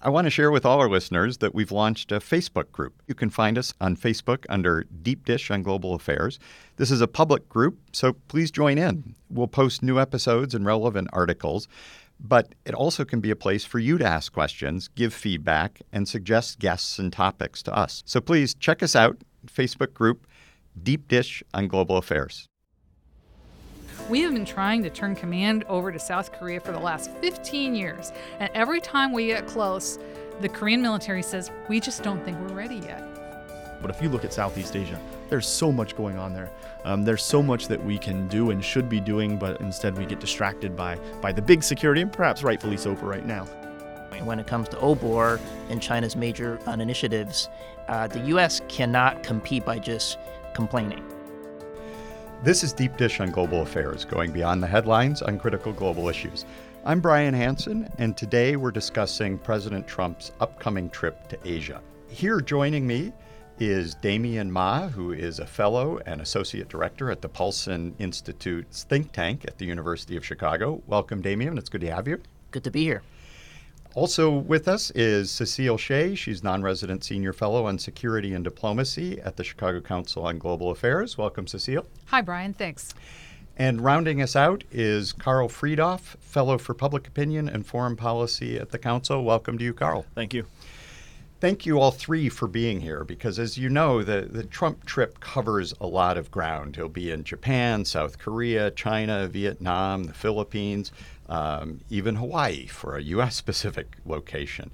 I want to share with all our listeners that we've launched a Facebook group. You can find us on Facebook under Deep Dish on Global Affairs. This is a public group, so please join in. We'll post new episodes and relevant articles, but it also can be a place for you to ask questions, give feedback, and suggest guests and topics to us. So please check us out, Facebook group Deep Dish on Global Affairs. We have been trying to turn command over to South Korea for the last 15 years, and every time we get close, the Korean military says, We just don't think we're ready yet. But if you look at Southeast Asia, there's so much going on there. Um, there's so much that we can do and should be doing, but instead we get distracted by, by the big security, and perhaps rightfully so for right now. When it comes to OBOR and China's major uh, initiatives, uh, the U.S. cannot compete by just complaining. This is Deep Dish on Global Affairs, going beyond the headlines on critical global issues. I'm Brian Hanson, and today we're discussing President Trump's upcoming trip to Asia. Here joining me is Damien Ma, who is a fellow and associate director at the Paulson Institute's think tank at the University of Chicago. Welcome, Damien. It's good to have you. Good to be here. Also with us is Cecile Shea. She's non resident senior fellow on security and diplomacy at the Chicago Council on Global Affairs. Welcome, Cecile. Hi, Brian. Thanks. And rounding us out is Karl Friedhoff, fellow for public opinion and foreign policy at the Council. Welcome to you, Karl. Thank you. Thank you all three for being here because, as you know, the, the Trump trip covers a lot of ground. He'll be in Japan, South Korea, China, Vietnam, the Philippines um, even Hawaii for a U.S. specific location.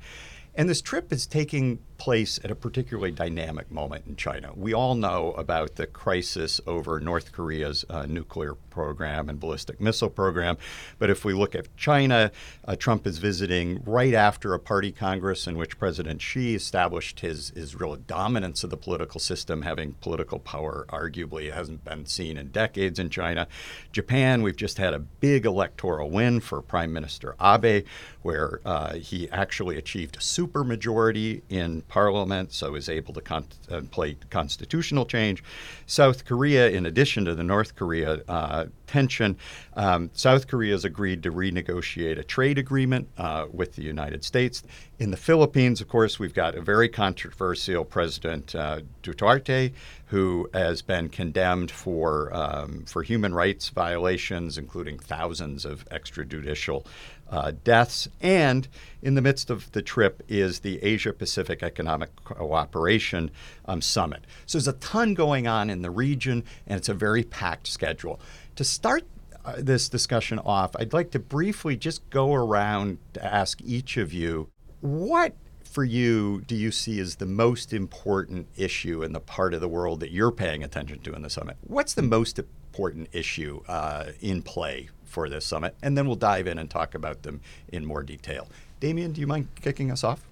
And this trip is taking place at a particularly dynamic moment in China. We all know about the crisis over North Korea's uh, nuclear program and ballistic missile program. But if we look at China, uh, Trump is visiting right after a party congress in which President Xi established his, his real dominance of the political system, having political power arguably hasn't been seen in decades in China. Japan, we've just had a big electoral win for Prime Minister Abe, where uh, he actually achieved a supermajority in parliament, so is able to contemplate uh, constitutional change. South Korea, in addition to the North Korea uh, tension, um, South Korea has agreed to renegotiate a trade agreement uh, with the United States. In the Philippines, of course, we've got a very controversial President uh, Duterte, who has been condemned for um, for human rights violations, including thousands of extrajudicial uh, deaths. And in the midst of the trip is the Asia Pacific Economic Cooperation um, Summit. So there's a ton going on in the region, and it's a very packed schedule. To start uh, this discussion off, I'd like to briefly just go around to ask each of you what for you do you see as the most important issue in the part of the world that you're paying attention to in the summit? What's the most important issue uh, in play for this summit, and then we'll dive in and talk about them in more detail. Damien, do you mind kicking us off?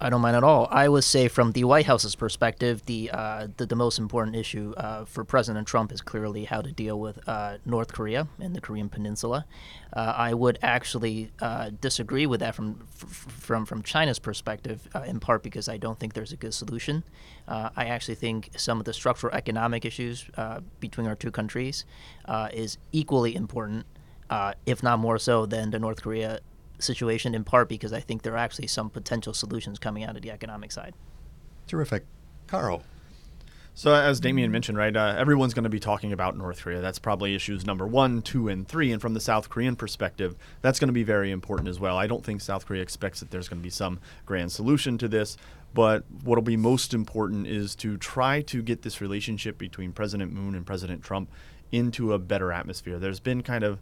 I don't mind at all. I would say, from the White House's perspective, the uh, the, the, most important issue uh, for President Trump is clearly how to deal with uh, North Korea and the Korean Peninsula. Uh, I would actually uh, disagree with that from from from China's perspective, uh, in part because I don't think there's a good solution. I actually think some of the structural economic issues between our two countries is equally important, if not more so, than the North Korea situation in part because I think there are actually some potential solutions coming out of the economic side. Terrific. Karl. So, as Damien mentioned, right, uh, everyone's going to be talking about North Korea. That's probably issues number one, two, and three. And from the South Korean perspective, that's going to be very important as well. I don't think South Korea expects that there's going to be some grand solution to this. But what'll be most important is to try to get this relationship between President Moon and President Trump into a better atmosphere. There's been kind of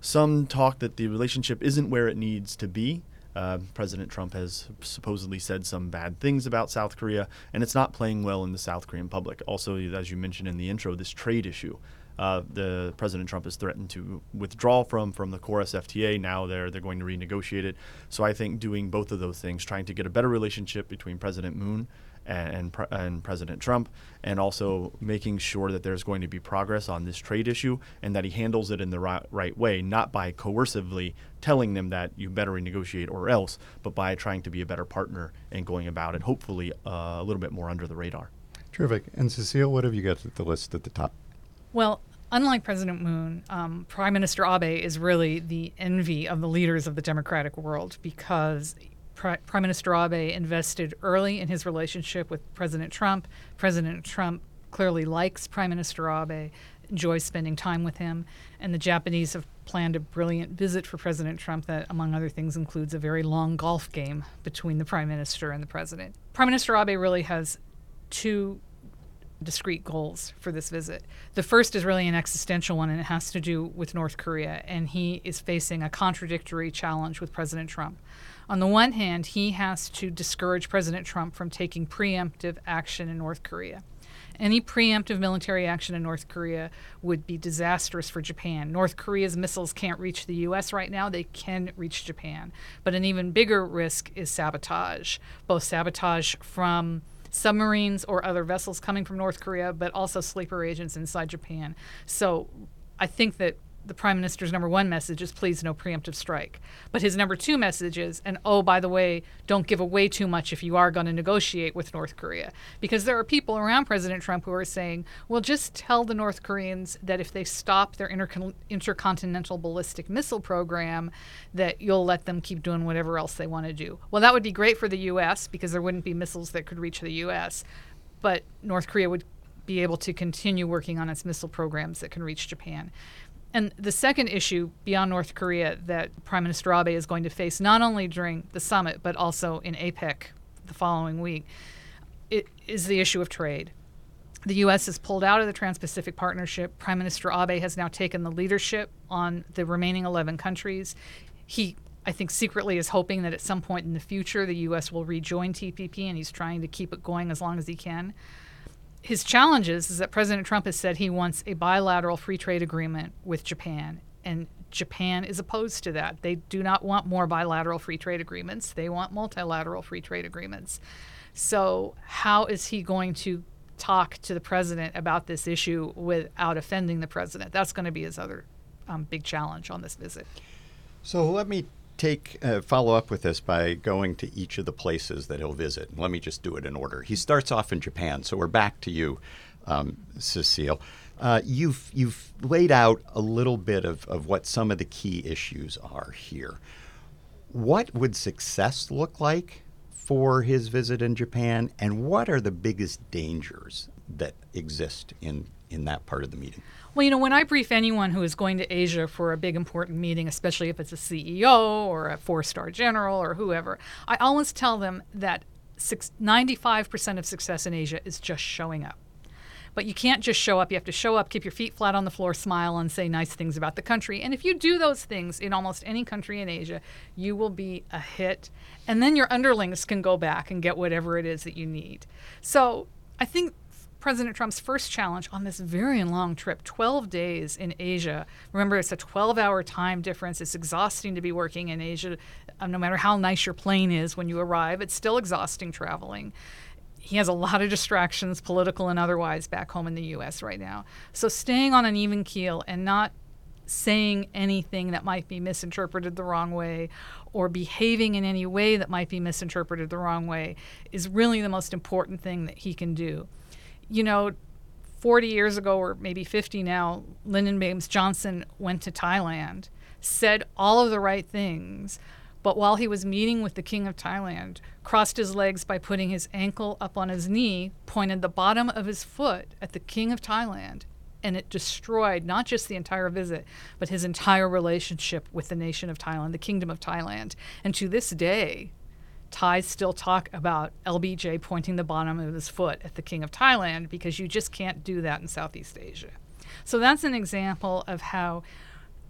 some talk that the relationship isn't where it needs to be. Uh, President Trump has supposedly said some bad things about South Korea, and it's not playing well in the South Korean public. Also, as you mentioned in the intro, this trade issue. Uh, the President Trump has threatened to withdraw from from the KORUS FTA. Now they're they're going to renegotiate it. So I think doing both of those things, trying to get a better relationship between President Moon and, and, President Trump, and also making sure that there's going to be progress on this trade issue and that he handles it in the right, right way, not by coercively telling them that you better renegotiate or else, but by trying to be a better partner and going about it, hopefully uh, a little bit more under the radar. Terrific. And Cecile, what have you got at the list at the top? Well, unlike President Moon, um, Prime Minister Abe is really the envy of the leaders of the democratic world because Pri- Prime Minister Abe invested early in his relationship with President Trump. President Trump clearly likes Prime Minister Abe, enjoys spending time with him, and the Japanese have planned a brilliant visit for President Trump that, among other things, includes a very long golf game between the Prime Minister and the President. Prime Minister Abe really has two discrete goals for this visit. The first is really an existential one, and it has to do with North Korea. And he is facing a contradictory challenge with President Trump. On the one hand, he has to discourage President Trump from taking preemptive action in North Korea. Any preemptive military action in North Korea would be disastrous for Japan. North Korea's missiles can't reach the U.S. right now, they can reach Japan. But an even bigger risk is sabotage, both sabotage from submarines or other vessels coming from North Korea, but also sleeper agents inside Japan. So I think that the prime minister's number one message is please no preemptive strike. But his number two message is, and oh, by the way, don't give away too much if you are going to negotiate with North Korea. Because there are people around President Trump who are saying, well, just tell the North Koreans that if they stop their intercon- intercontinental ballistic missile program, that you'll let them keep doing whatever else they want to do. Well, that would be great for the U.S. because there wouldn't be missiles that could reach the U.S., but North Korea would be able to continue working on its missile programs that can reach Japan. And the second issue beyond North Korea that Prime Minister Abe is going to face, not only during the summit, but also in APEC the following week, is the issue of trade. The U.S. has pulled out of the Trans Pacific Partnership. Prime Minister Abe has now taken the leadership on the remaining 11 countries. He, I think, secretly is hoping that at some point in the future the U.S. will rejoin TPP, and he's trying to keep it going as long as he can his challenge is, is that President Trump has said he wants a bilateral free trade agreement with Japan, and Japan is opposed to that. They do not want more bilateral free trade agreements. They want multilateral free trade agreements. So, how is he going to talk to the president about this issue without offending the president? That's going to be his other um, big challenge on this visit. So, let me take uh, follow up with this by going to each of the places that he'll visit. Let me just do it in order. He starts off in Japan, so we're back to you, um, Cecile. Uh, you've you've laid out a little bit of, of what some of the key issues are here. What would success look like for his visit in Japan, and what are the biggest dangers that exist in in that part of the meeting? Well, you know, when I brief anyone who is going to Asia for a big important meeting, especially if it's a CEO or a four star general or whoever, I always tell them that 95% of success in Asia is just showing up. But you can't just show up. You have to show up, keep your feet flat on the floor, smile, and say nice things about the country. And if you do those things in almost any country in Asia, you will be a hit. And then your underlings can go back and get whatever it is that you need. So I think President Trump's first challenge on this very long trip 12 days in Asia. Remember, it's a 12 hour time difference. It's exhausting to be working in Asia. Um, no matter how nice your plane is when you arrive, it's still exhausting traveling. He has a lot of distractions, political and otherwise, back home in the U.S. right now. So, staying on an even keel and not saying anything that might be misinterpreted the wrong way or behaving in any way that might be misinterpreted the wrong way is really the most important thing that he can do you know, 40 years ago, or maybe 50 now, Lyndon Baines Johnson went to Thailand, said all of the right things, but while he was meeting with the king of Thailand, crossed his legs by putting his ankle up on his knee, pointed the bottom of his foot at the king of Thailand, and it destroyed not just the entire visit, but his entire relationship with the nation of Thailand, the kingdom of Thailand. And to this day, Thais still talk about LBJ pointing the bottom of his foot at the king of Thailand because you just can't do that in Southeast Asia. So that's an example of how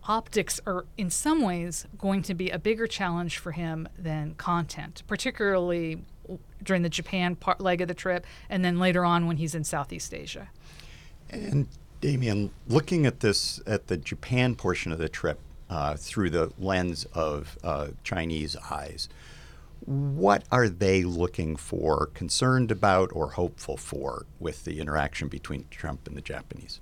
optics are, in some ways, going to be a bigger challenge for him than content, particularly during the Japan part, leg of the trip and then later on when he's in Southeast Asia. And Damien, looking at this, at the Japan portion of the trip uh, through the lens of uh, Chinese eyes, what are they looking for, concerned about, or hopeful for with the interaction between Trump and the Japanese?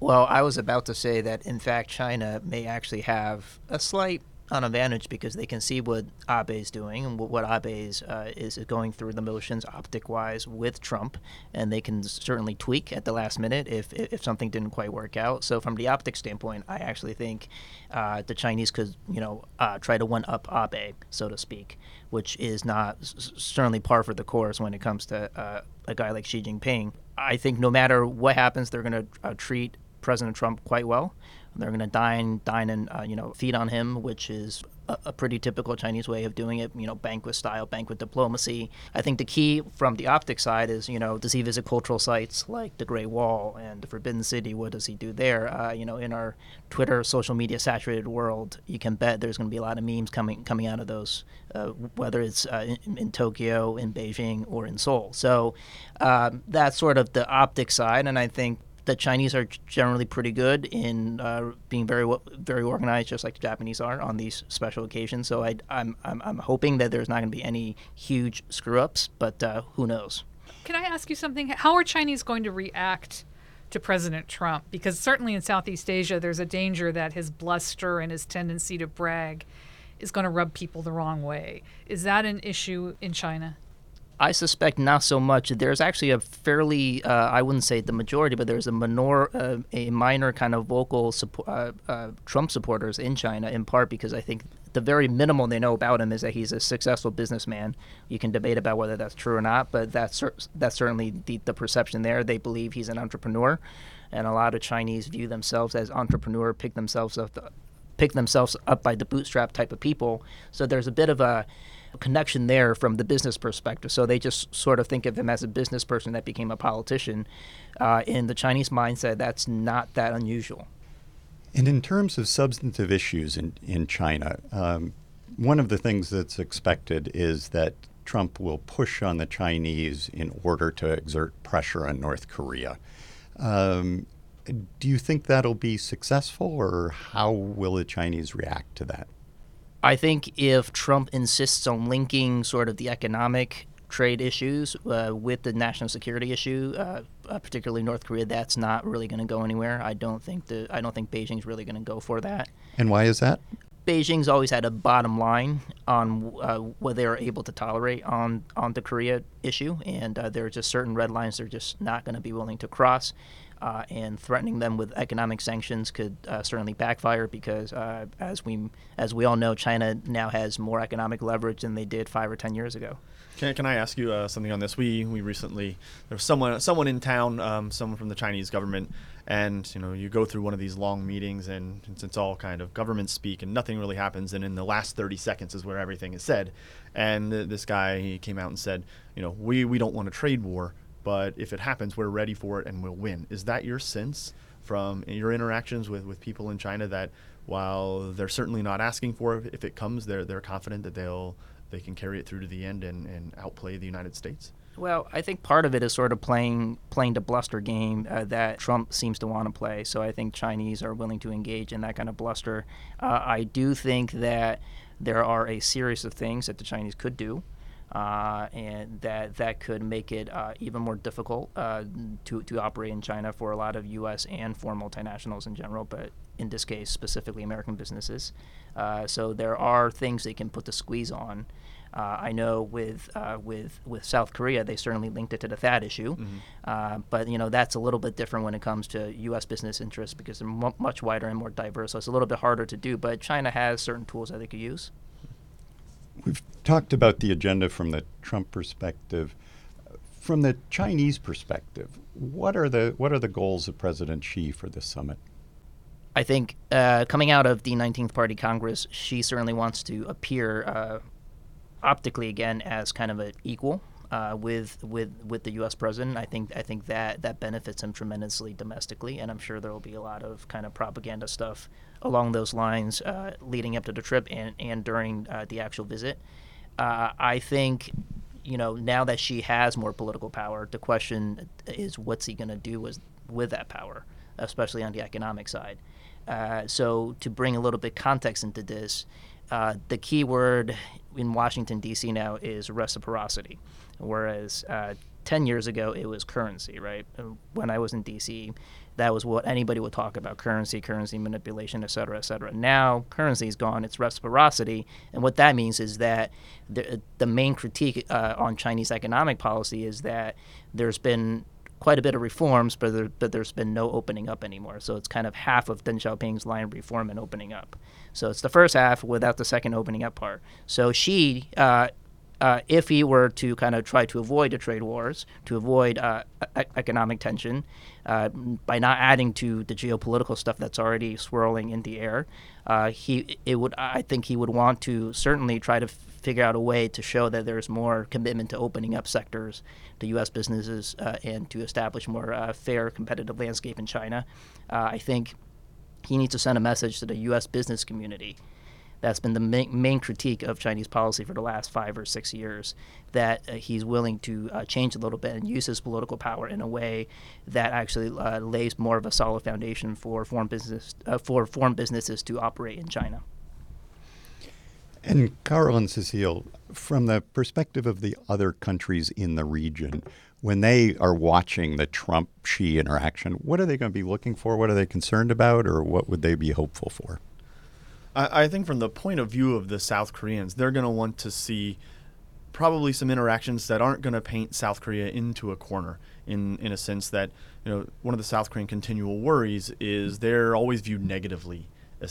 Well, I was about to say that, in fact, China may actually have a slight an advantage because they can see what Abe is doing and what, Abe is, uh, is going through the motions optic wise with Trump, and they can certainly tweak at the last minute if, if something didn't quite work out. So from the optic standpoint, I actually think uh, the Chinese could you know uh, try to one up Abe, so to speak, which is not s- certainly par for the course when it comes to uh, a guy like Xi Jinping. I think no matter what happens, they're going to uh, treat President Trump quite well. They're going to dine, dine and uh, you know feed on him, which is a, a, pretty typical Chinese way of doing it. You know, banquet style, banquet diplomacy. I think the key from the optic side is you know does he visit cultural sites like the Great Wall and the Forbidden City? What does he do there? Uh, you know, in our Twitter, social media saturated world, you can bet there's going to be a lot of memes coming coming out of those, uh, whether it's uh, in, in, Tokyo, in Beijing, or in Seoul. So um, that's sort of the optic side, and I think the Chinese are generally pretty good in uh, being very very organized, just like the Japanese are on these special occasions. So I, am I'm, I'm hoping that there's not going to be any huge screw ups, but uh, who knows? Can I ask you something? How are Chinese going to react to President Trump? Because certainly in Southeast Asia, there's a danger that his bluster and his tendency to brag is going to rub people the wrong way. Is that an issue in China? I suspect not so much. There's actually a fairly, uh, I wouldn't say the majority, but there's a minor, uh, a minor kind of vocal support, uh, uh, Trump supporters in China, in part because I think the very minimal they know about him is that he's a successful businessman. You can debate about whether that's true or not, but that's that's certainly the, the perception there. They believe he's an entrepreneur, and a lot of Chinese view themselves as entrepreneur, pick themselves up, pick themselves up by the bootstrap type of people. So there's a bit of a connection there from the business perspective. So they just sort of think of him as a business person that became a politician. Uh, in the Chinese mindset, that's not that unusual. And in terms of substantive issues in, in China, um, one of the things that's expected is that Trump will push on the Chinese in order to exert pressure on North Korea. Um, do you think that'll be successful, or how will the Chinese react to that? I think if Trump insists on linking sort of the economic trade issues uh, with the national security issue, uh, uh, particularly North Korea, that's not really going to go anywhere. I don't think the I don't think Beijing's really going to go for that. And why is that? Beijing's always had a bottom line on uh, what they are able to tolerate on on the Korea issue, and uh, there are just certain red lines they're just not going to be willing to cross uh, and threatening them with economic sanctions could uh, certainly backfire because, uh, as we as we all know, China now has more economic leverage than they did five or ten years ago. Can, can I ask you uh, something on this? We we recently there was someone someone in town, um, someone from the Chinese government, and you know you go through one of these long meetings and it's, it's all kind of government speak and nothing really happens, and in the last 30 seconds is where everything is said. And this guy he came out and said, you know, we we don't want a trade war but if it happens, we're ready for it and we'll win. Is that your sense from your interactions with, with people in China that while they're certainly not asking for it, if it comes, they're they're confident that they'll they can carry it through to the end and, and outplay the United States? Well, I think part of it is sort of playing playing the bluster game uh, that Trump seems to want to play. So I think Chinese are willing to engage in that kind of bluster. Uh, I do think that there are a series of things that the Chinese could do uh, and that that could make it uh, even more difficult uh, to to operate in China for a lot of U.S. and for multinationals in general, but in this case specifically American businesses. Uh, so there are things they can put the squeeze on. Uh, I know with uh, with with South Korea, they certainly linked it to the THAAD issue, mm-hmm. but you know that's a little bit different when it comes to U.S. business interests because they're m- much wider and more diverse. So it's a little bit harder to do. But China has certain tools that they could use. We've talked about the agenda from the Trump perspective. From the Chinese perspective, what are the what are the goals of President Xi for this summit? I think uh, coming out of the 19th Party Congress, Xi certainly wants to appear uh, optically again as kind of an equal uh, with with with the U.S. president. I think I think that that benefits him tremendously domestically, and I'm sure there will be a lot of kind of propaganda stuff along those lines uh, leading up to the trip and and during uh, the actual visit. Uh, I think. You know, now that Xi has more political power, the question is what's he going to do with, with that power, especially on the economic side. Uh, so, to bring a little bit context into this, uh, the key word in Washington, D.C. now is reciprocity, whereas uh, 10 years ago it was currency, right? When I was in D.C., that was what anybody would talk about currency, currency manipulation, et cetera, et cetera. Now, currency is gone, it's reciprocity. And what that means is that the, the main critique uh, on Chinese economic policy is that there's been quite a bit of reforms, but, there, but there's been no opening up anymore. So it's kind of half of Deng Xiaoping's line reform and opening up. So it's the first half without the second opening up part. So Xi uh, uh, if he were to kind of try to avoid the trade wars, to avoid uh, e- economic tension, uh, by not adding to the geopolitical stuff that's already swirling in the air, uh, he it would I think he would want to certainly try to figure out a way to show that there's more commitment to opening up sectors to U.S. businesses uh, and to establish more uh, fair competitive landscape in China. I think he needs to send a message to the U.S. business community that's been the main, main, critique of Chinese policy for the last five or six years. That uh, he's willing to uh, change a little bit and use his political power in a way that actually uh, lays more of a solid foundation for foreign business uh, for foreign businesses to operate in China. And Karl and Cecile, from the perspective of the other countries in the region, when they are watching the Trump Xi interaction, what are they going to be looking for? What are they concerned about, or what would they be hopeful for? I, I think from the point of view of the South Koreans, they're going to want to see probably some interactions that aren't going to paint South Korea into a corner in in a sense that you know one of the South Korean continual worries is they're always viewed negatively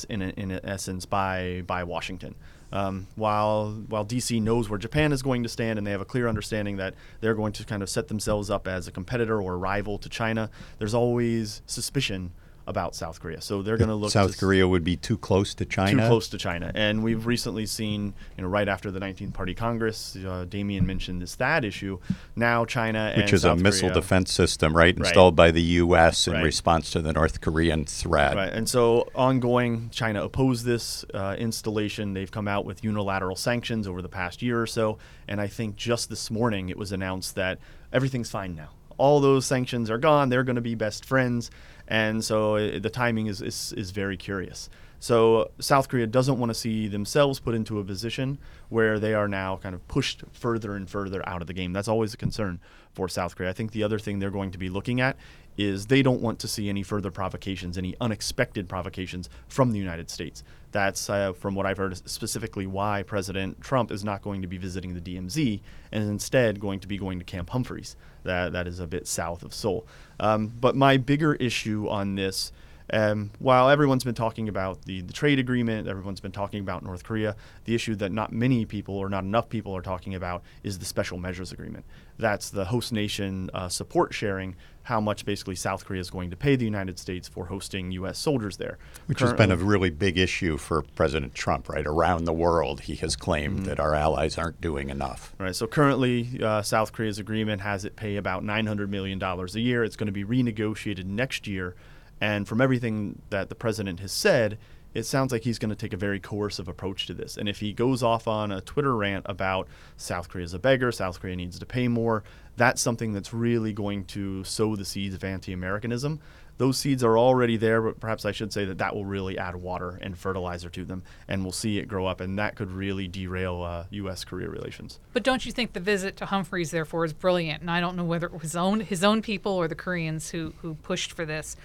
in a, in a essence by by Washington. Um, while while DC knows where Japan is going to stand and they have a clear understanding that they're going to kind of set themselves up as a competitor or a rival to China, there's always suspicion about South Korea. So they're going to look. South Korea would be too close to China. Too close to China, and we've recently seen, you know, right after the 19th Party Congress, uh, Damien mentioned this that issue. Now China, which is South a missile Korea, defense system, right, installed right. by the U.S. in right. response to the North Korean threat. Right, and so ongoing, China opposed this uh, installation. They've come out with unilateral sanctions over the past year or so, and I think just this morning it was announced that everything's fine now all those sanctions are gone. They're going to be best friends. And so uh, the timing is, is, is very curious. So South Korea doesn't want to see themselves put into a position where they are now kind of pushed further and further out of the game. That's always a concern for South Korea. I think the other thing they're going to be looking at is they don't want to see any further provocations, any unexpected provocations from the United States. That's, uh, from what I've heard, specifically why President Trump is not going to be visiting the DMZ and is instead going to be going to Camp Humphreys. That, that is a bit south of Seoul. Um, but my bigger issue on this um, while everyone's been talking about the, the trade agreement, everyone's been talking about North Korea, the issue that not many people or not enough people are talking about is the special measures agreement. That's the host nation uh, support sharing, how much basically South Korea is going to pay the United States for hosting U.S. soldiers there. Which Currently, has been a really big issue for President Trump, right? Around the world, he has claimed mm-hmm. that our allies aren't doing enough. Right. So currently, uh, South Korea's agreement has it pay about $900 million a year. It's going to be renegotiated next year and from everything that the president has said, it sounds like he's going to take a very coercive approach to this. And if he goes off on a Twitter rant about South Korea is a beggar, South Korea needs to pay more, that's something that's really going to sow the seeds of anti Americanism. Those seeds are already there, but perhaps I should say that that will really add water and fertilizer to them, and we'll see it grow up, and that could really derail uh, U.S. Korea relations. But don't you think the visit to Humphreys, therefore, is brilliant? And I don't know whether it was his own, his own people or the Koreans who, who pushed for this.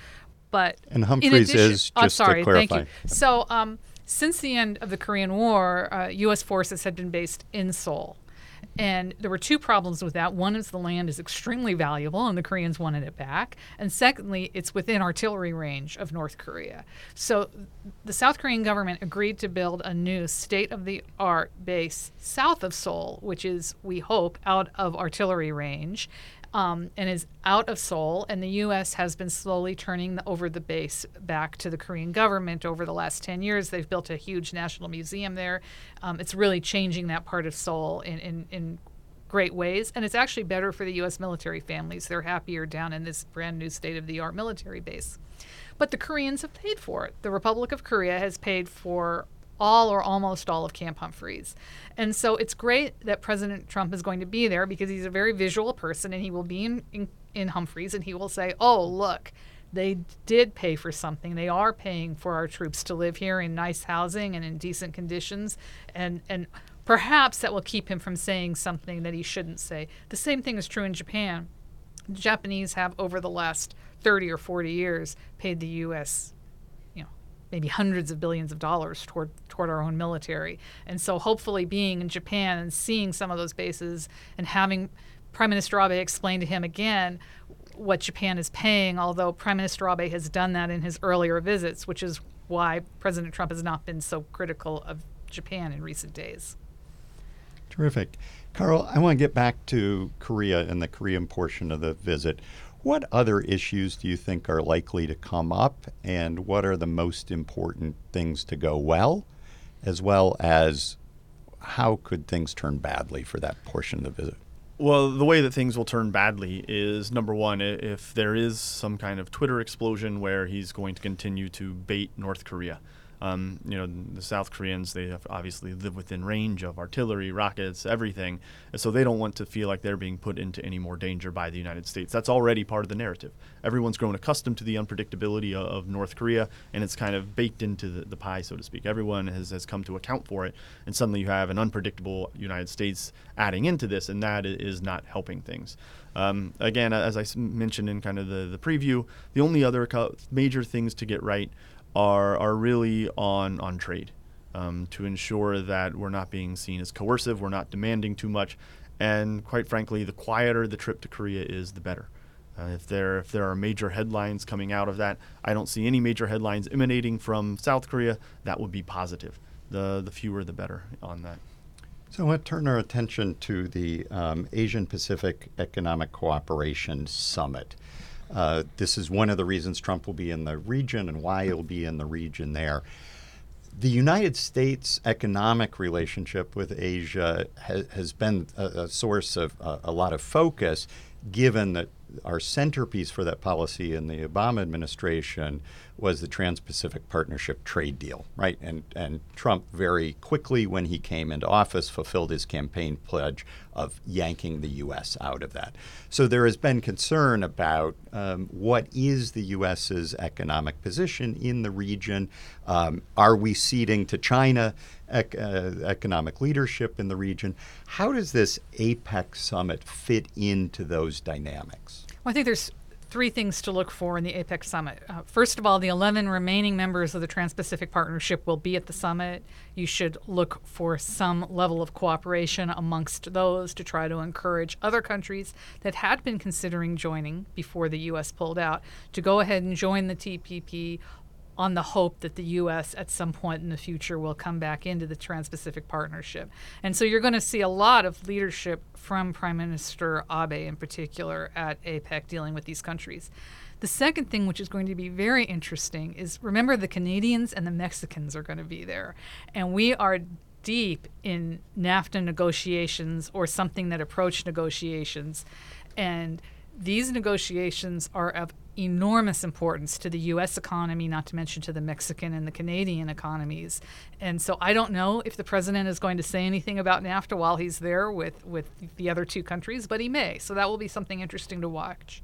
But and Humphreys addition, is just sorry, to clarify. Thank you. So um, since the end of the Korean War, uh, U.S. forces had been based in Seoul. And there were two problems with that. One is the land is extremely valuable, and the Koreans wanted it back. And secondly, it's within artillery range of North Korea. So the South Korean government agreed to build a new state of the art base south of Seoul, which is, we hope, out of artillery range um, and is out of Seoul. And the U.S. has been slowly turning the, over the base back to the Korean government over the last 10 years. They've built a huge national museum there. Um, it's really changing that part of Seoul in, in, in great ways. And it's actually better for the U.S. military families. They're happier down in this brand new state of the art military base. But the Koreans have paid for it. The Republic of Korea has paid for all or almost all of Camp Humphreys. And so it's great that President Trump is going to be there because he's a very visual person and he will be in, in, in Humphreys and he will say, oh, look, they did pay for something. They are paying for our troops to live here in nice housing and in decent conditions, and and perhaps that will keep him from saying something that he shouldn't say. The same thing is true in Japan. The Japanese have over the last 30 or 40 years paid the U.S. maybe hundreds of billions of dollars toward toward our own military, and so hopefully being in Japan and seeing some of those bases and having Prime Minister Abe explain to him again what Japan is paying, although Prime Minister Abe has done that in his earlier visits, which is why President Trump has not been so critical of Japan in recent days. Terrific. Karl, I want to get back to Korea and the Korean portion of the visit. What other issues do you think are likely to come up, and what are the most important things to go well, as well as how could things turn badly for that portion of the visit? Well, the way that things will turn badly is number one, if there is some kind of Twitter explosion where he's going to continue to bait North Korea. Um, you know, the South Koreans, they obviously live within range of artillery, rockets, everything. And so they don't want to feel like they're being put into any more danger by the United States. That's already part of the narrative. Everyone's grown accustomed to the unpredictability of, of North Korea, and it's kind of baked into the, the pie, so to speak. Everyone has, has come to account for it, and suddenly you have an unpredictable United States adding into this, and that is not helping things. Um, again, as I mentioned in kind of the, the preview, the only other major things to get right are are really on on trade um, to ensure that we're not being seen as coercive, we're not demanding too much, and quite frankly, the quieter the trip to Korea is, the better. Uh, if there if there are major headlines coming out of that, I don't see any major headlines emanating from South Korea. That would be positive. The the fewer, the better on that. So I want to turn our attention to the um, Asian Pacific Economic Cooperation Summit. Uh, this is one of the reasons Trump will be in the region and why he'll be in the region there. The United States economic relationship with Asia ha- has been a, a source of uh, a lot of focus, given that our centerpiece for that policy in the Obama administration was the Trans-Pacific Partnership trade deal, right? And and Trump very quickly, when he came into office, fulfilled his campaign pledge of yanking the U.S. out of that. So there has been concern about um, what is the U.S.'s economic position in the region. Um, are we ceding to China ec- uh, economic leadership in the region? How does this APEC summit fit into those dynamics? Well, I think there's three things to look for in the APEC summit. Uh, first of all, the 11 remaining members of the Trans Pacific Partnership will be at the summit. You should look for some level of cooperation amongst those to try to encourage other countries that had been considering joining before the U.S. pulled out to go ahead and join the TPP on the hope that the U.S. at some point in the future will come back into the Trans Pacific Partnership. And so you're going to see a lot of leadership from Prime Minister Abe in particular at APEC dealing with these countries. The second thing, which is going to be very interesting, is remember the Canadians and the Mexicans are going to be there. And we are deep in NAFTA negotiations or something that approach negotiations. And these negotiations are of enormous importance to the U.S. economy, not to mention to the Mexican and the Canadian economies. And so I don't know if the president is going to say anything about NAFTA while he's there with, with the other two countries, but he may. So that will be something interesting to watch.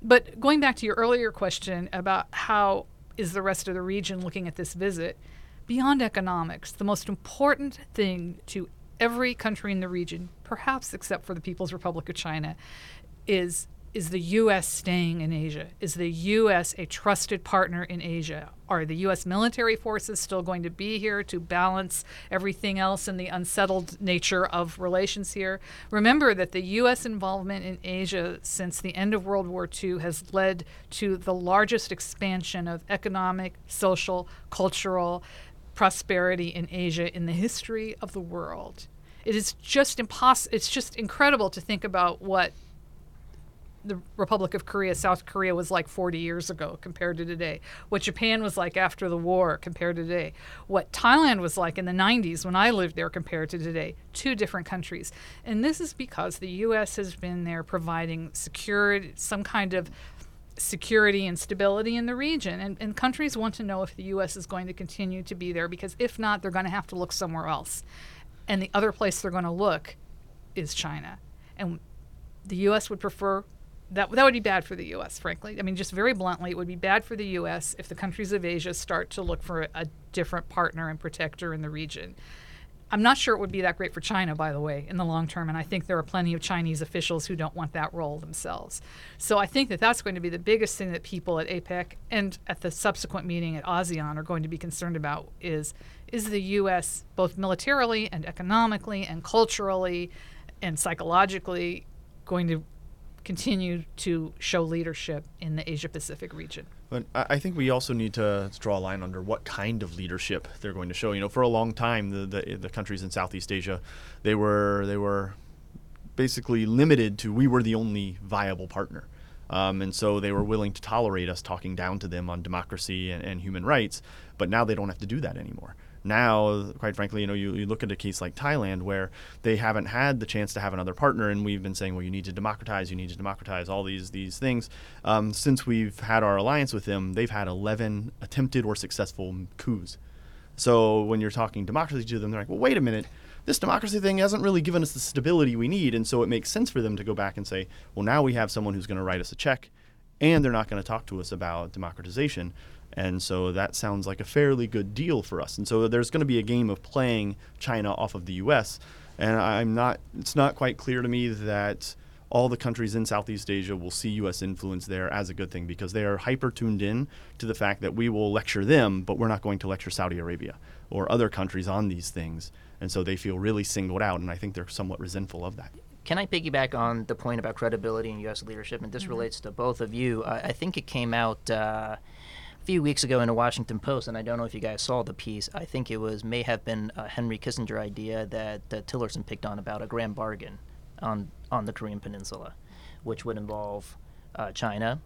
But going back to your earlier question about how is the rest of the region looking at this visit, beyond economics, the most important thing to every country in the region, perhaps except for the People's Republic of China, is is the U.S. staying in Asia? Is the U.S. a trusted partner in Asia? Are the U.S. military forces still going to be here to balance everything else and the unsettled nature of relations here? Remember that the U.S. involvement in Asia since the end of World War II has led to the largest expansion of economic, social, cultural prosperity in Asia in the history of the world. It is just impossible. It's just incredible to think about what the Republic of Korea, South Korea was like 40 years ago compared to today. What Japan was like after the war compared to today. What Thailand was like in the 90s when I lived there compared to today. Two different countries. And this is because the U.S. has been there providing security, some kind of security and stability in the region. And, and countries want to know if the U.S. is going to continue to be there because if not, they're going to have to look somewhere else. And the other place they're going to look is China. And the U.S. would prefer that that would be bad for the U.S. Frankly, I mean, just very bluntly, it would be bad for the U.S. if the countries of Asia start to look for a, a different partner and protector in the region. I'm not sure it would be that great for China, by the way, in the long term. And I think there are plenty of Chinese officials who don't want that role themselves. So I think that that's going to be the biggest thing that people at APEC and at the subsequent meeting at ASEAN are going to be concerned about is is the U.S. both militarily and economically and culturally and psychologically going to continue to show leadership in the Asia Pacific region. But I think we also need to draw a line under what kind of leadership they're going to show. You know, for a long time, the, the, the countries in Southeast Asia, they were they were basically limited to we were the only viable partner. Um, and so they were willing to tolerate us talking down to them on democracy and, and human rights, but now they don't have to do that anymore now, quite frankly, you know, you, you look at a case like Thailand where they haven't had the chance to have another partner, and we've been saying, well, you need to democratize, you need to democratize all these these things. Um, since we've had our alliance with them, they've had 11 attempted or successful coups. So when you're talking democracy to them, they're like, well, wait a minute. This democracy thing hasn't really given us the stability we need. And so it makes sense for them to go back and say, well, now we have someone who's going to write us a check and they're not going to talk to us about democratization. And so that sounds like a fairly good deal for us. And so there's going to be a game of playing China off of the US. And I'm not, it's not quite clear to me that all the countries in Southeast Asia will see US influence there as a good thing because they are hyper tuned in to the fact that we will lecture them, but we're not going to lecture Saudi Arabia or other countries on these things. And so they feel really singled out. And I think they're somewhat resentful of that. Can I piggyback on the point about credibility and U.S. leadership? And this mm-hmm. relates to both of you. I, I think it came out. Uh, a few weeks ago in the Washington Post, and I don't know if you guys saw the piece. I think it was may have been a Henry Kissinger idea that, that Tillerson picked on about a grand bargain on on the Korean Peninsula, which would involve uh, China,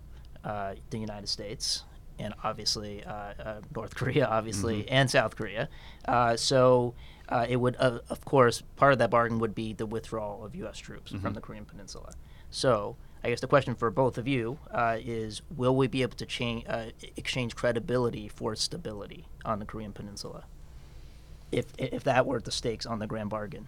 uh, the United States, and obviously uh, uh North Korea, obviously, mm-hmm. and South Korea. Uh, so. Uh, it would, of course, part of that bargain would be the withdrawal of U.S. troops mm-hmm. from the Korean Peninsula. So, I guess the question for both of you uh, is: Will we be able to change, uh, exchange credibility for stability on the Korean Peninsula? If if that were the stakes on the grand bargain.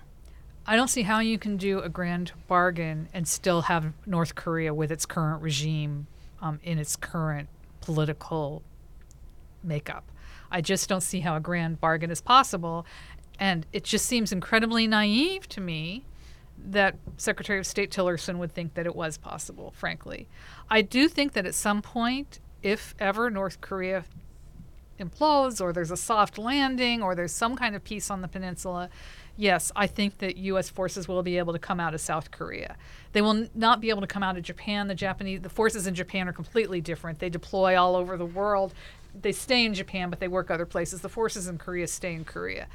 I don't see how you can do a grand bargain and still have North Korea with its current regime um, in its current political makeup. I just don't see how a grand bargain is possible. And it just seems incredibly naive to me that Secretary of State Tillerson would think that it was possible, frankly. I do think that at some point, if ever North Korea implodes or there's a soft landing or there's some kind of peace on the peninsula, yes, I think that U.S. forces will be able to come out of South Korea. They will not be able to come out of Japan. The Japanese, the forces in Japan are completely different. They deploy all over the world. They stay in Japan, but they work other places. The forces in Korea stay in Korea.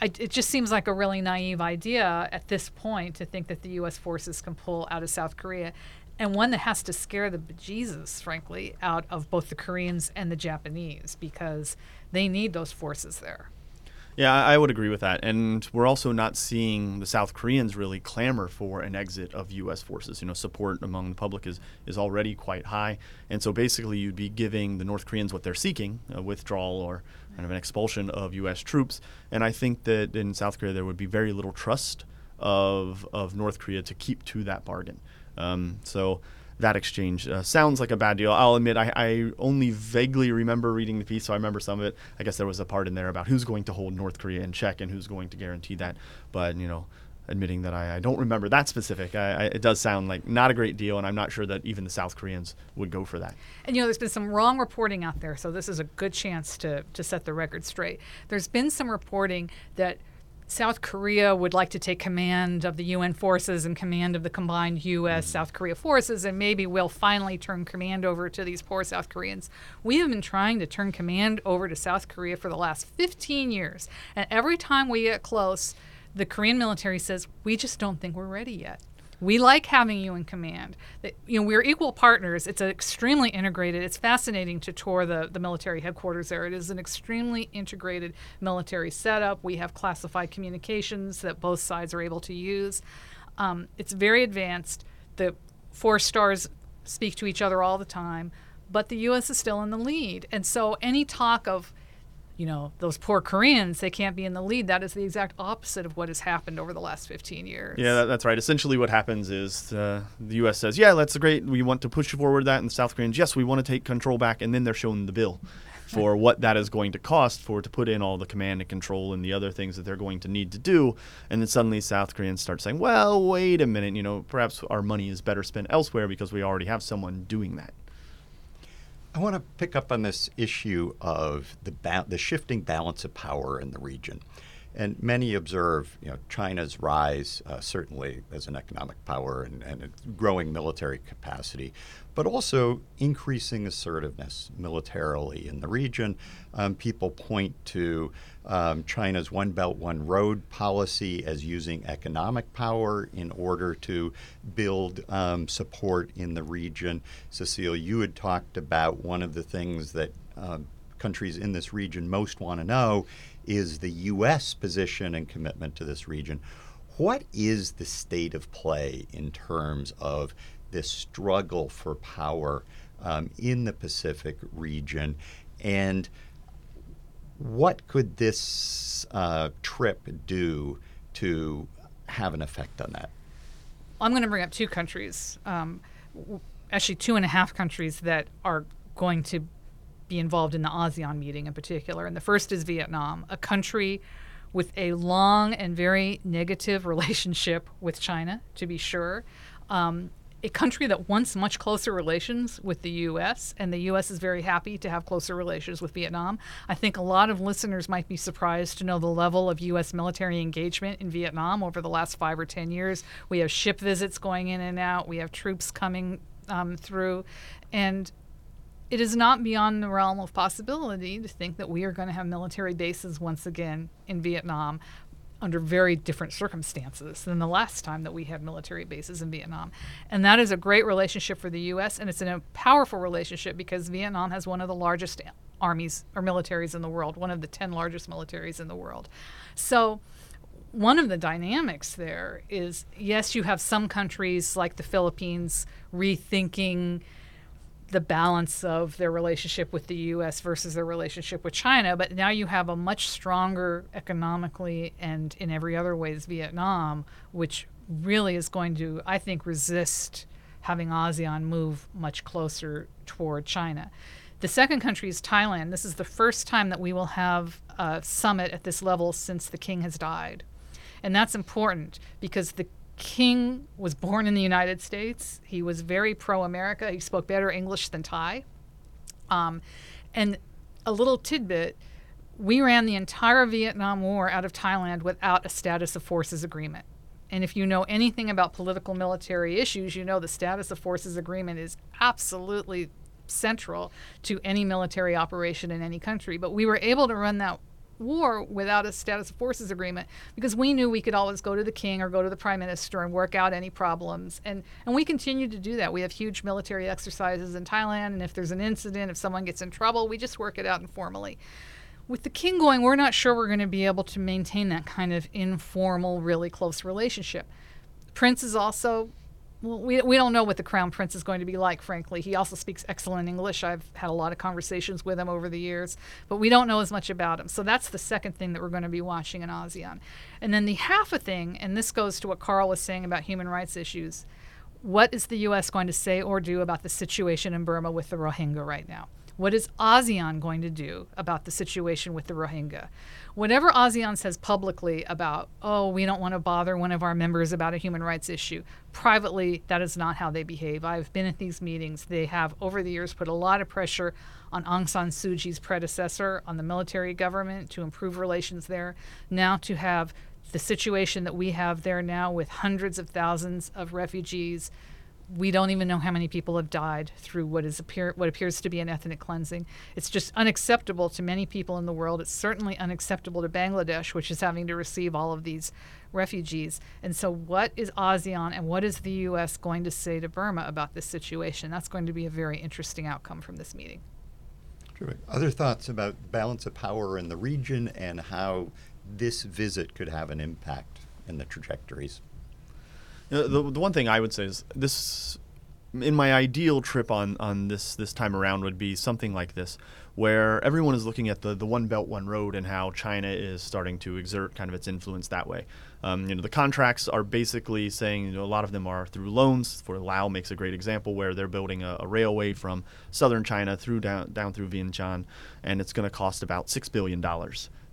I, it just seems like a really naive idea at this point to think that the U.S. forces can pull out of South Korea, and one that has to scare the bejesus, frankly, out of both the Koreans and the Japanese because they need those forces there. Yeah, I would agree with that. And we're also not seeing the South Koreans really clamor for an exit of U.S. forces. You know, support among the public is, is already quite high. And so basically, you'd be giving the North Koreans what they're seeking a withdrawal or kind of an expulsion of U.S. troops. And I think that in South Korea, there would be very little trust of, of North Korea to keep to that bargain. Um, so that exchange uh, sounds like a bad deal. I'll admit I, I, only vaguely remember reading the piece, so I remember some of it. I guess there was a part in there about who's going to hold North Korea in check and who's going to guarantee that. But you know, admitting that I, I don't remember that specific, I, it does sound like not a great deal, and I'm not sure that even the South Koreans would go for that. And you know, there's been some wrong reporting out there, so this is a good chance to to set the record straight. There's been some reporting that South Korea would like to take command of the UN forces and command of the combined US mm-hmm. South Korea forces, and maybe we'll finally turn command over to these poor South Koreans. We have been trying to turn command over to South Korea for the last 15 years, and every time we get close, the Korean military says, We just don't think we're ready yet. We like having you in command. You know, we're equal partners. It's extremely integrated. It's fascinating to tour the, the military headquarters there. It is an extremely integrated military setup. We have classified communications that both sides are able to use. Um, it's very advanced. The four stars speak to each other all the time, but the U.S. is still in the lead. And so any talk of you know, those poor Koreans, they can't be in the lead. That is the exact opposite of what has happened over the last 15 years. Yeah, that, that's right. Essentially, what happens is uh, the U.S. says, "Yeah, that's great. We want to push forward that," and the South Koreans, "Yes, we want to take control back," and then they're shown the bill for what that is going to cost for to put in all the command and control and the other things that they're going to need to do, and then suddenly South Koreans start saying, "Well, wait a minute. You know, perhaps our money is better spent elsewhere because we already have someone doing that." I want to pick up on this issue of the ba- the shifting balance of power in the region. And many observe, you know, China's rise uh, certainly as an economic power and, and a growing military capacity, but also increasing assertiveness militarily in the region. Um, people point to um, China's One Belt, One Road policy as using economic power in order to build um, support in the region. Cecile, you had talked about one of the things that um, countries in this region most want to know is the U.S. position and commitment to this region. What is the state of play in terms of this struggle for power um, in the Pacific region? And what could this uh, trip do to have an effect on that? I'm going to bring up two countries, um, actually, two and a half countries that are going to be involved in the ASEAN meeting in particular. And the first is Vietnam, a country with a long and very negative relationship with China, to be sure. Um, a country that wants much closer relations with the U.S., and the U.S. is very happy to have closer relations with Vietnam. I think a lot of listeners might be surprised to know the level of U.S. military engagement in Vietnam over the last five or ten years. We have ship visits going in and out, we have troops coming um, through, and it is not beyond the realm of possibility to think that we are going to have military bases once again in Vietnam under very different circumstances than the last time that we had military bases in Vietnam. And that is a great relationship for the U.S., and it's a powerful relationship because Vietnam has one of the largest armies or militaries in the world, one of the 10 largest militaries in the world. So, one of the dynamics there is yes, you have some countries like the Philippines rethinking the balance of their relationship with the US versus their relationship with China, but now you have a much stronger economically and in every other ways Vietnam, which really is going to, I think, resist having ASEAN move much closer toward China. The second country is Thailand. This is the first time that we will have a summit at this level since the king has died. And that's important because the King was born in the United States. He was very pro America. He spoke better English than Thai. Um, and a little tidbit we ran the entire Vietnam War out of Thailand without a status of forces agreement. And if you know anything about political military issues, you know the status of forces agreement is absolutely central to any military operation in any country. But we were able to run that war without a status of forces agreement because we knew we could always go to the king or go to the prime minister and work out any problems. And and we continue to do that. We have huge military exercises in Thailand and if there's an incident if someone gets in trouble we just work it out informally. With the king going we're not sure we're going to be able to maintain that kind of informal really close relationship. Prince is also well, we, we don't know what the crown prince is going to be like, frankly. He also speaks excellent English. I've had a lot of conversations with him over the years, but we don't know as much about him. So that's the second thing that we're going to be watching in ASEAN. And then the half a thing, and this goes to what Karl was saying about human rights issues. What is the U.S. going to say or do about the situation in Burma with the Rohingya right now? What is ASEAN going to do about the situation with the Rohingya? Whatever ASEAN says publicly about, oh, we don't want to bother one of our members about a human rights issue, privately, that is not how they behave. I've been at these meetings. They have, over the years, put a lot of pressure on Aung San Suu Kyi's predecessor, on the military government to improve relations there. Now to have the situation that we have there now with hundreds of thousands of refugees we don't even know how many people have died through what is appear what appears to be an ethnic cleansing. It's just unacceptable to many people in the world. It's certainly unacceptable to Bangladesh, which is having to receive all of these refugees. And so, what is ASEAN and what is the U.S. going to say to Burma about this situation? That's going to be a very interesting outcome from this meeting. Terrific. Other thoughts about balance of power in the region and how this visit could have an impact in the trajectories? Uh, the, the one thing I would say is this in my ideal trip on, on this this time around would be something like this where everyone is looking at the, the One Belt, One Road and how China is starting to exert kind of its influence that way. Um, you know, the contracts are basically saying you know, a lot of them are through loans. For Lao makes a great example where they're building a, a railway from southern China through down, down through Vientiane, and it's going to cost about $6 billion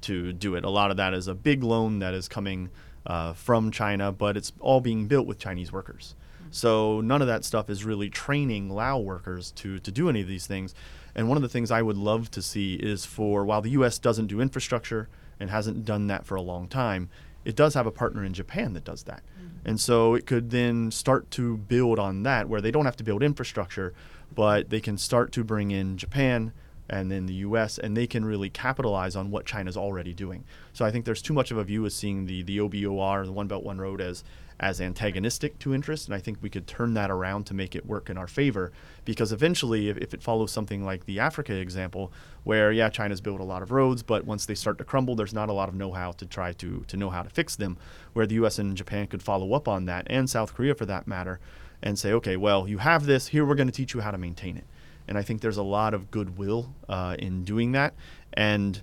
to do it. A lot of that is a big loan that is coming uh, from China, but it's all being built with Chinese workers. So none of that stuff is really training Lao workers to, to do any of these things. And one of the things I would love to see is for while the U.S. doesn't do infrastructure and hasn't done that for a long time, it does have a partner in Japan that does that. Mm-hmm. And so it could then start to build on that where they don't have to build infrastructure, but they can start to bring in Japan and then the US and they can really capitalize on what China's already doing. So I think there's too much of a view as seeing the the OBOR, the One Belt One Road as as antagonistic to interest. And I think we could turn that around to make it work in our favor. Because eventually, if, if it follows something like the Africa example, where, yeah, China's built a lot of roads, but once they start to crumble, there's not a lot of know how to try to, to know how to fix them. Where the US and Japan could follow up on that, and South Korea for that matter, and say, okay, well, you have this, here we're going to teach you how to maintain it. And I think there's a lot of goodwill uh, in doing that. And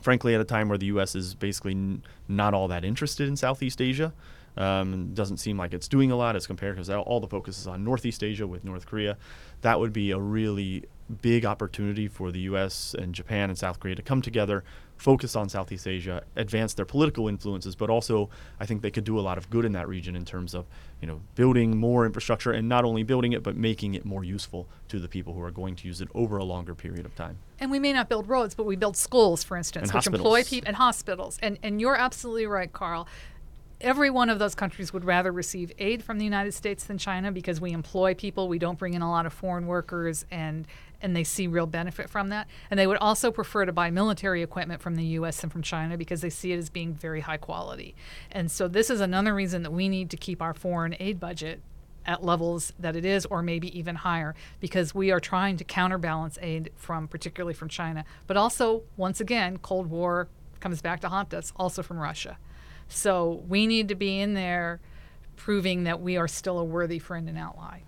frankly, at a time where the U.S. is basically n- not all that interested in Southeast Asia, um, doesn't seem like it's doing a lot as compared because all the focus is on Northeast Asia with North Korea. That would be a really big opportunity for the U.S. and Japan and South Korea to come together, focus on Southeast Asia, advance their political influences, but also I think they could do a lot of good in that region in terms of you know building more infrastructure and not only building it but making it more useful to the people who are going to use it over a longer period of time. And we may not build roads, but we build schools, for instance, and which hospitals. employ people and hospitals. And and you're absolutely right, Karl every one of those countries would rather receive aid from the United States than China because we employ people, we don't bring in a lot of foreign workers, and and they see real benefit from that. And they would also prefer to buy military equipment from the U.S. and from China because they see it as being very high quality. And so this is another reason that we need to keep our foreign aid budget at levels that it is or maybe even higher because we are trying to counterbalance aid from particularly from China but also once again cold war comes back to haunt us also from Russia so we need to be in there proving that we are still a worthy friend and ally.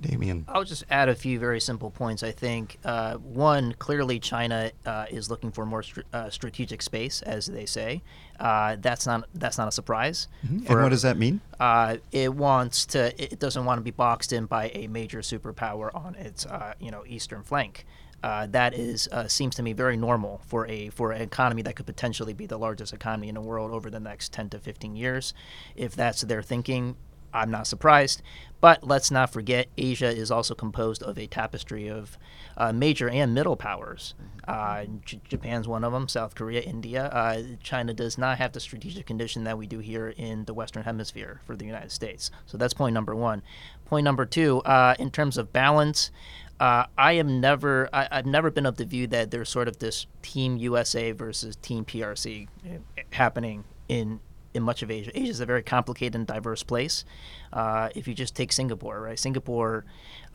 Damien. I'll just add a few very simple points. I think uh, one, clearly China uh, is looking for more str- uh, strategic space, as they say. Uh, that's not that's not a surprise. Mm-hmm. For, and what does that mean? Uh, it wants to. It doesn't want to be boxed in by a major superpower on its uh, you know eastern flank uh, that is uh, seems to me very normal for a for an economy that could potentially be the largest economy in the world over the next 10 to 15 years. If that's their thinking, I'm not surprised. But let's not forget, Asia is also composed of a tapestry of uh, major and middle powers. Mm-hmm. Uh, J- Japan's one of them, South Korea, India. Uh, China does not have the strategic condition that we do here in the Western Hemisphere for the United States. So that's point number one. Point number two, uh, in terms of balance, uh, I am never. I, have never been of the view that there's sort of this Team USA versus Team PRC happening in in much of Asia. Asia is a very complicated and diverse place. Uh, if you just take Singapore, right? Singapore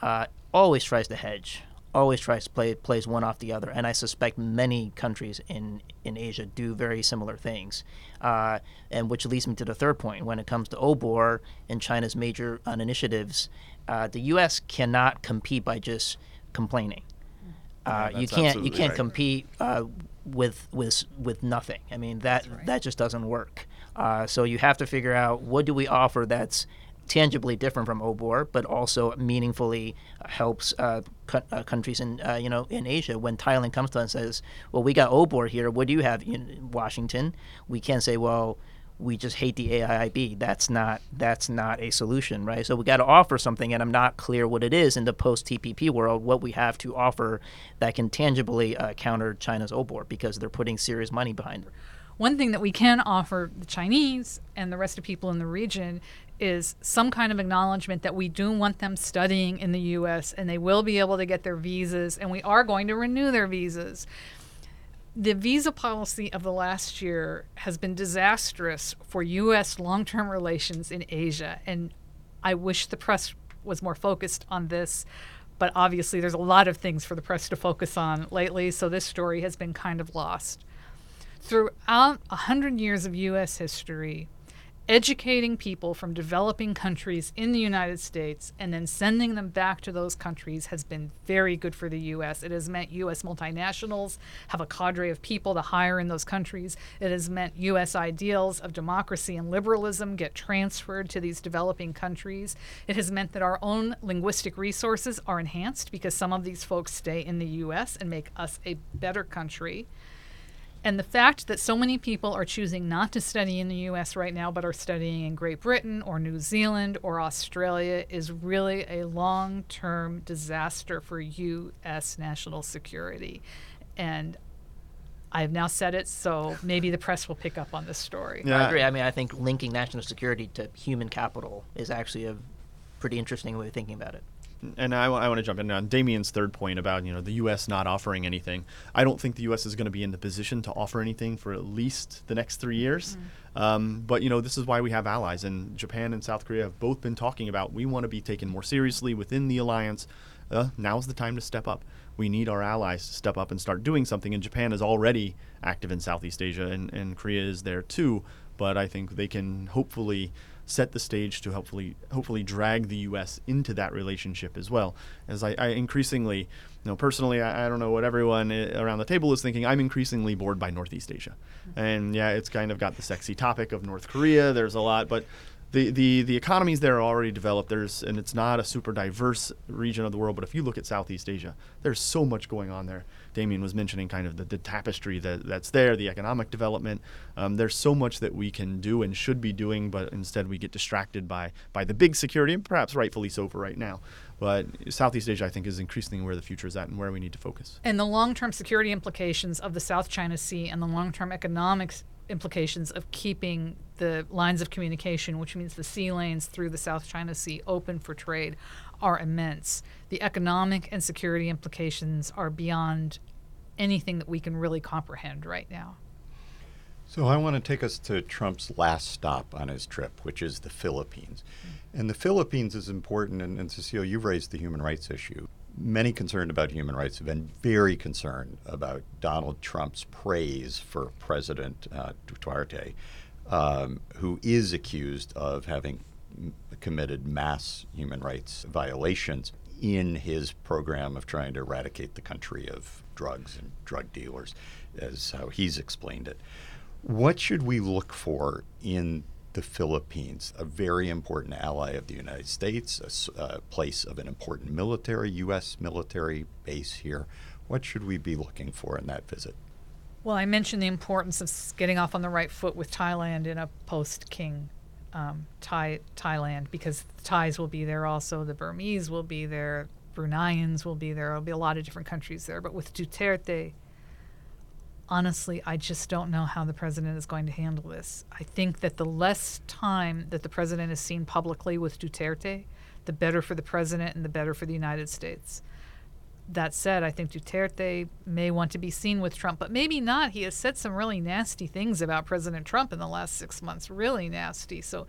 uh, always tries to hedge, always tries to play plays one off the other, and I suspect many countries in in Asia do very similar things. Uh, and which leads me to the third point: when it comes to OBOR and China's major uh, initiatives uh, the U.S. cannot compete by just complaining. Uh, yeah, you can't you can't right. compete uh, with with with nothing. I mean that right. that just doesn't work. Uh, so you have to figure out what do we offer that's tangibly different from OBOR, but also meaningfully helps uh, uh, countries in uh, you know in Asia. When Thailand comes to us and says, "Well, we got OBOR here. What do you have in Washington?" We can't say, "Well." we just hate the AIIB. That's not that's not a solution, right? So we got to offer something, and I'm not clear what it is in the post TPP world. What we have to offer that can tangibly uh, counter China's OBOR because they're putting serious money behind it. One thing that we can offer the Chinese and the rest of people in the region is some kind of acknowledgement that we do want them studying in the U.S. and they will be able to get their visas, and we are going to renew their visas the visa policy of the last year has been disastrous for U.S. long term relations in Asia. And I wish the press was more focused on this. But obviously, there's a lot of things for the press to focus on lately, so this story has been kind of lost. Throughout 100 years of U.S. history, educating people from developing countries in the United States and then sending them back to those countries has been very good for the U.S. It has meant U.S. multinationals have a cadre of people to hire in those countries. It has meant U.S. ideals of democracy and liberalism get transferred to these developing countries. It has meant that our own linguistic resources are enhanced because some of these folks stay in the U.S. and make us a better country. And the fact that so many people are choosing not to study in the US right now, but are studying in Great Britain or New Zealand or Australia is really a long term disaster for US national security. And I have now said it, so maybe the press will pick up on this story. Yeah. I agree. I mean, I think linking national security to human capital is actually a pretty interesting way of thinking about it. And I, want to jump in on Damien's third point about you know the U.S. not offering anything. I don't think the U.S. is going to be in the position to offer anything for at least the next three years. Um, but you know this is why we have allies, and Japan and South Korea have both been talking about we want to be taken more seriously within the alliance. Uh, now's the time to step up. We need our allies to step up and start doing something. And Japan is already active in Southeast Asia, and, and Korea is there too. But I think they can hopefully set the stage to hopefully hopefully drag the U.S. into that relationship as well. As I, I increasingly, you know, personally, I, I don't know what everyone eh, around the table is thinking. I'm increasingly bored by Northeast Asia, and yeah, it's kind of got the sexy topic of North Korea. There's a lot, but the, the, the economies there are already developed. There's and it's not a super diverse region of the world. But if you look at Southeast Asia, there's so much going on there. Damien was mentioning kind of the, the tapestry that, that's there, the economic development. Um, there's so much that we can do and should be doing, but instead we get distracted by by the big security, and perhaps rightfully so for right now. But Southeast Asia, I think, is increasingly where the future is at and where we need to focus. And the long term security implications of the South China Sea and the long term economic implications of keeping the lines of communication, which means the sea lanes through the South China Sea, open for trade, are immense. The economic and security implications are beyond anything that we can really comprehend right now. So I want to take us to Trump's last stop on his trip, which is the Philippines. And the Philippines is important, and, and Cecile, you've raised the human rights issue. Many concerned about human rights have been very concerned about Donald Trump's praise for President uh, Duterte, um, who is accused of having committed mass human rights violations in his program of trying to eradicate the country of drugs and drug dealers, as how he's explained it. What should we look for in the Philippines, a very important ally of the United States, a place of an important military, U.S. military base here? What should we be looking for in that visit? Well, I mentioned the importance of getting off on the right foot with Thailand in a post King um, Thai, Thailand because the Thais will be there also, the Burmese will be there, Bruneians will be there. There'll be a lot of different countries there. But with Duterte, honestly, I just don't know how the president is going to handle this. I think that the less time that the president is seen publicly with Duterte, the better for the president and the better for the United States. That said, I think Duterte may want to be seen with Trump, but maybe not. He has said some really nasty things about President Trump in the last six months, really nasty. So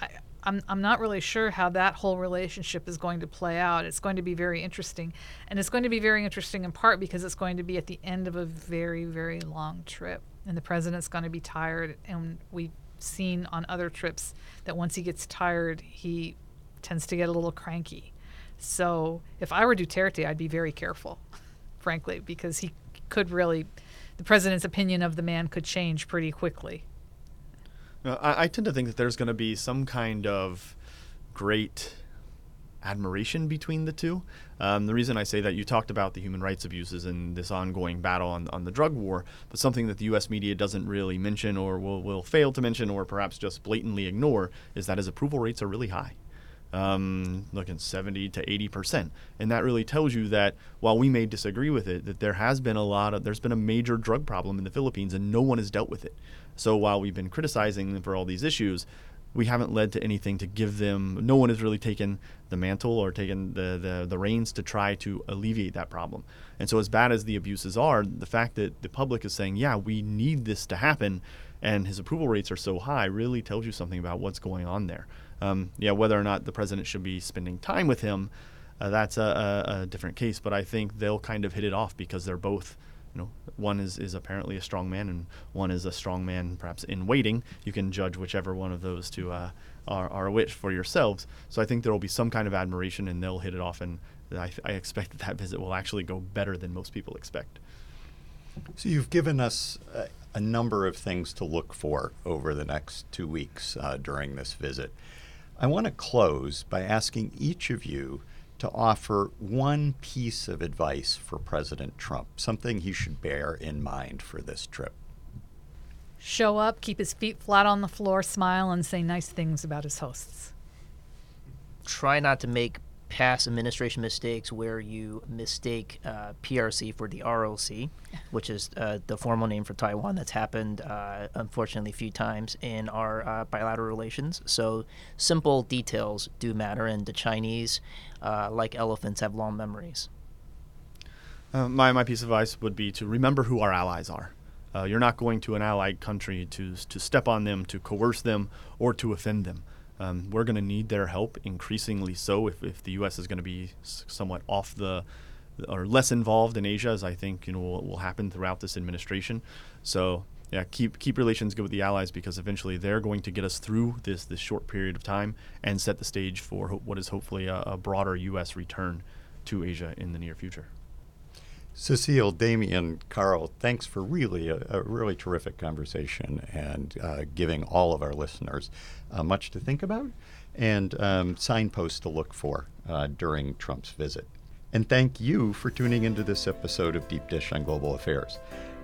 I, I'm, I'm not really sure how that whole relationship is going to play out. It's going to be very interesting. And it's going to be very interesting in part because it's going to be at the end of a very, very long trip. And the president's going to be tired. And we've seen on other trips that once he gets tired, he tends to get a little cranky. So if I were Duterte, I'd be very careful, frankly, because he could really, the president's opinion of the man could change pretty quickly. I, I tend to think that there's going to be some kind of great admiration between the two. Um, the reason I say that you talked about the human rights abuses and this ongoing battle on, on the drug war, but something that the U.S. media doesn't really mention or will, will fail to mention or perhaps just blatantly ignore is that his approval rates are really high. Um, looking 70 to 80 percent, and that really tells you that while we may disagree with it, that there has been a lot of there's been a major drug problem in the Philippines, and no one has dealt with it. So while we've been criticizing them for all these issues, we haven't led to anything to give them. No one has really taken the mantle or taken the, the, the reins to try to alleviate that problem. And so, as bad as the abuses are, the fact that the public is saying, yeah, we need this to happen, and his approval rates are so high really tells you something about what's going on there. Um, yeah, whether or not the president should be spending time with him, uh, that's a, a, a different case. But I think they'll kind of hit it off because they're both you know, one is, is apparently a strong man, and one is a strong man, perhaps in waiting. You can judge whichever one of those two uh, are, are which for yourselves. So I think there will be some kind of admiration, and they'll hit it off. And I, I expect that that visit will actually go better than most people expect. So you've given us a, a number of things to look for over the next two weeks uh, during this visit. I want to close by asking each of you to offer one piece of advice for President Trump, something he should bear in mind for this trip. Show up, keep his feet flat on the floor, smile, and say nice things about his hosts. Try not to make past administration mistakes where you mistake uh, PRC for the ROC, which is uh, the formal name for Taiwan. That's happened, uh, unfortunately, a few times in our uh, bilateral relations. So simple details do matter, and the Chinese, uh, like elephants, have long memories. Uh, my, my piece of advice would be to remember who our allies are. Uh, you're not going to an allied country to, to step on them, to coerce them, or to offend them. Um, we're going to need their help increasingly so if, if the U.S. is going to be somewhat off the or less involved in Asia, as I think you know will, will happen throughout this administration. So yeah, keep keep relations good with the allies because eventually they're going to get us through this this short period of time and set the stage for ho- what is hopefully a, a broader U.S. return to Asia in the near future. Cecile, Damien, Karl, thanks for really a, a really terrific conversation and uh, giving all of our listeners uh, much to think about and um, signposts to look for uh, during Trump's visit. And thank you for tuning into this episode of Deep Dish on Global Affairs.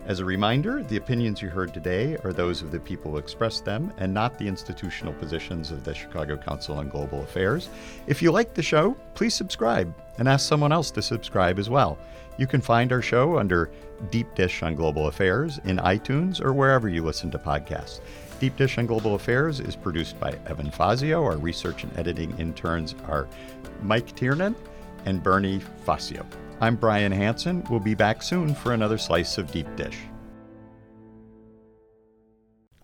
As a reminder, the opinions you heard today are those of the people who expressed them and not the institutional positions of the Chicago Council on Global Affairs. If you like the show, please subscribe and ask someone else to subscribe as well. You can find our show under Deep Dish on Global Affairs in iTunes or wherever you listen to podcasts. Deep Dish on Global Affairs is produced by Evan Fazio. Our research and editing interns are Mike Tiernan and Bernie Fazio. I'm Brian Hanson. We'll be back soon for another slice of Deep Dish.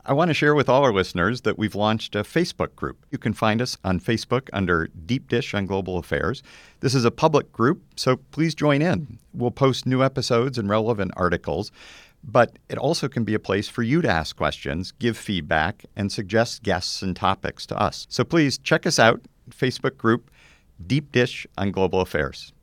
I want to share with all our listeners that we've launched a Facebook group. You can find us on Facebook under Deep Dish on Global Affairs. This is a public group, so please join in. We'll post new episodes and relevant articles, but it also can be a place for you to ask questions, give feedback, and suggest guests and topics to us. So please check us out, Facebook group Deep Dish on Global Affairs.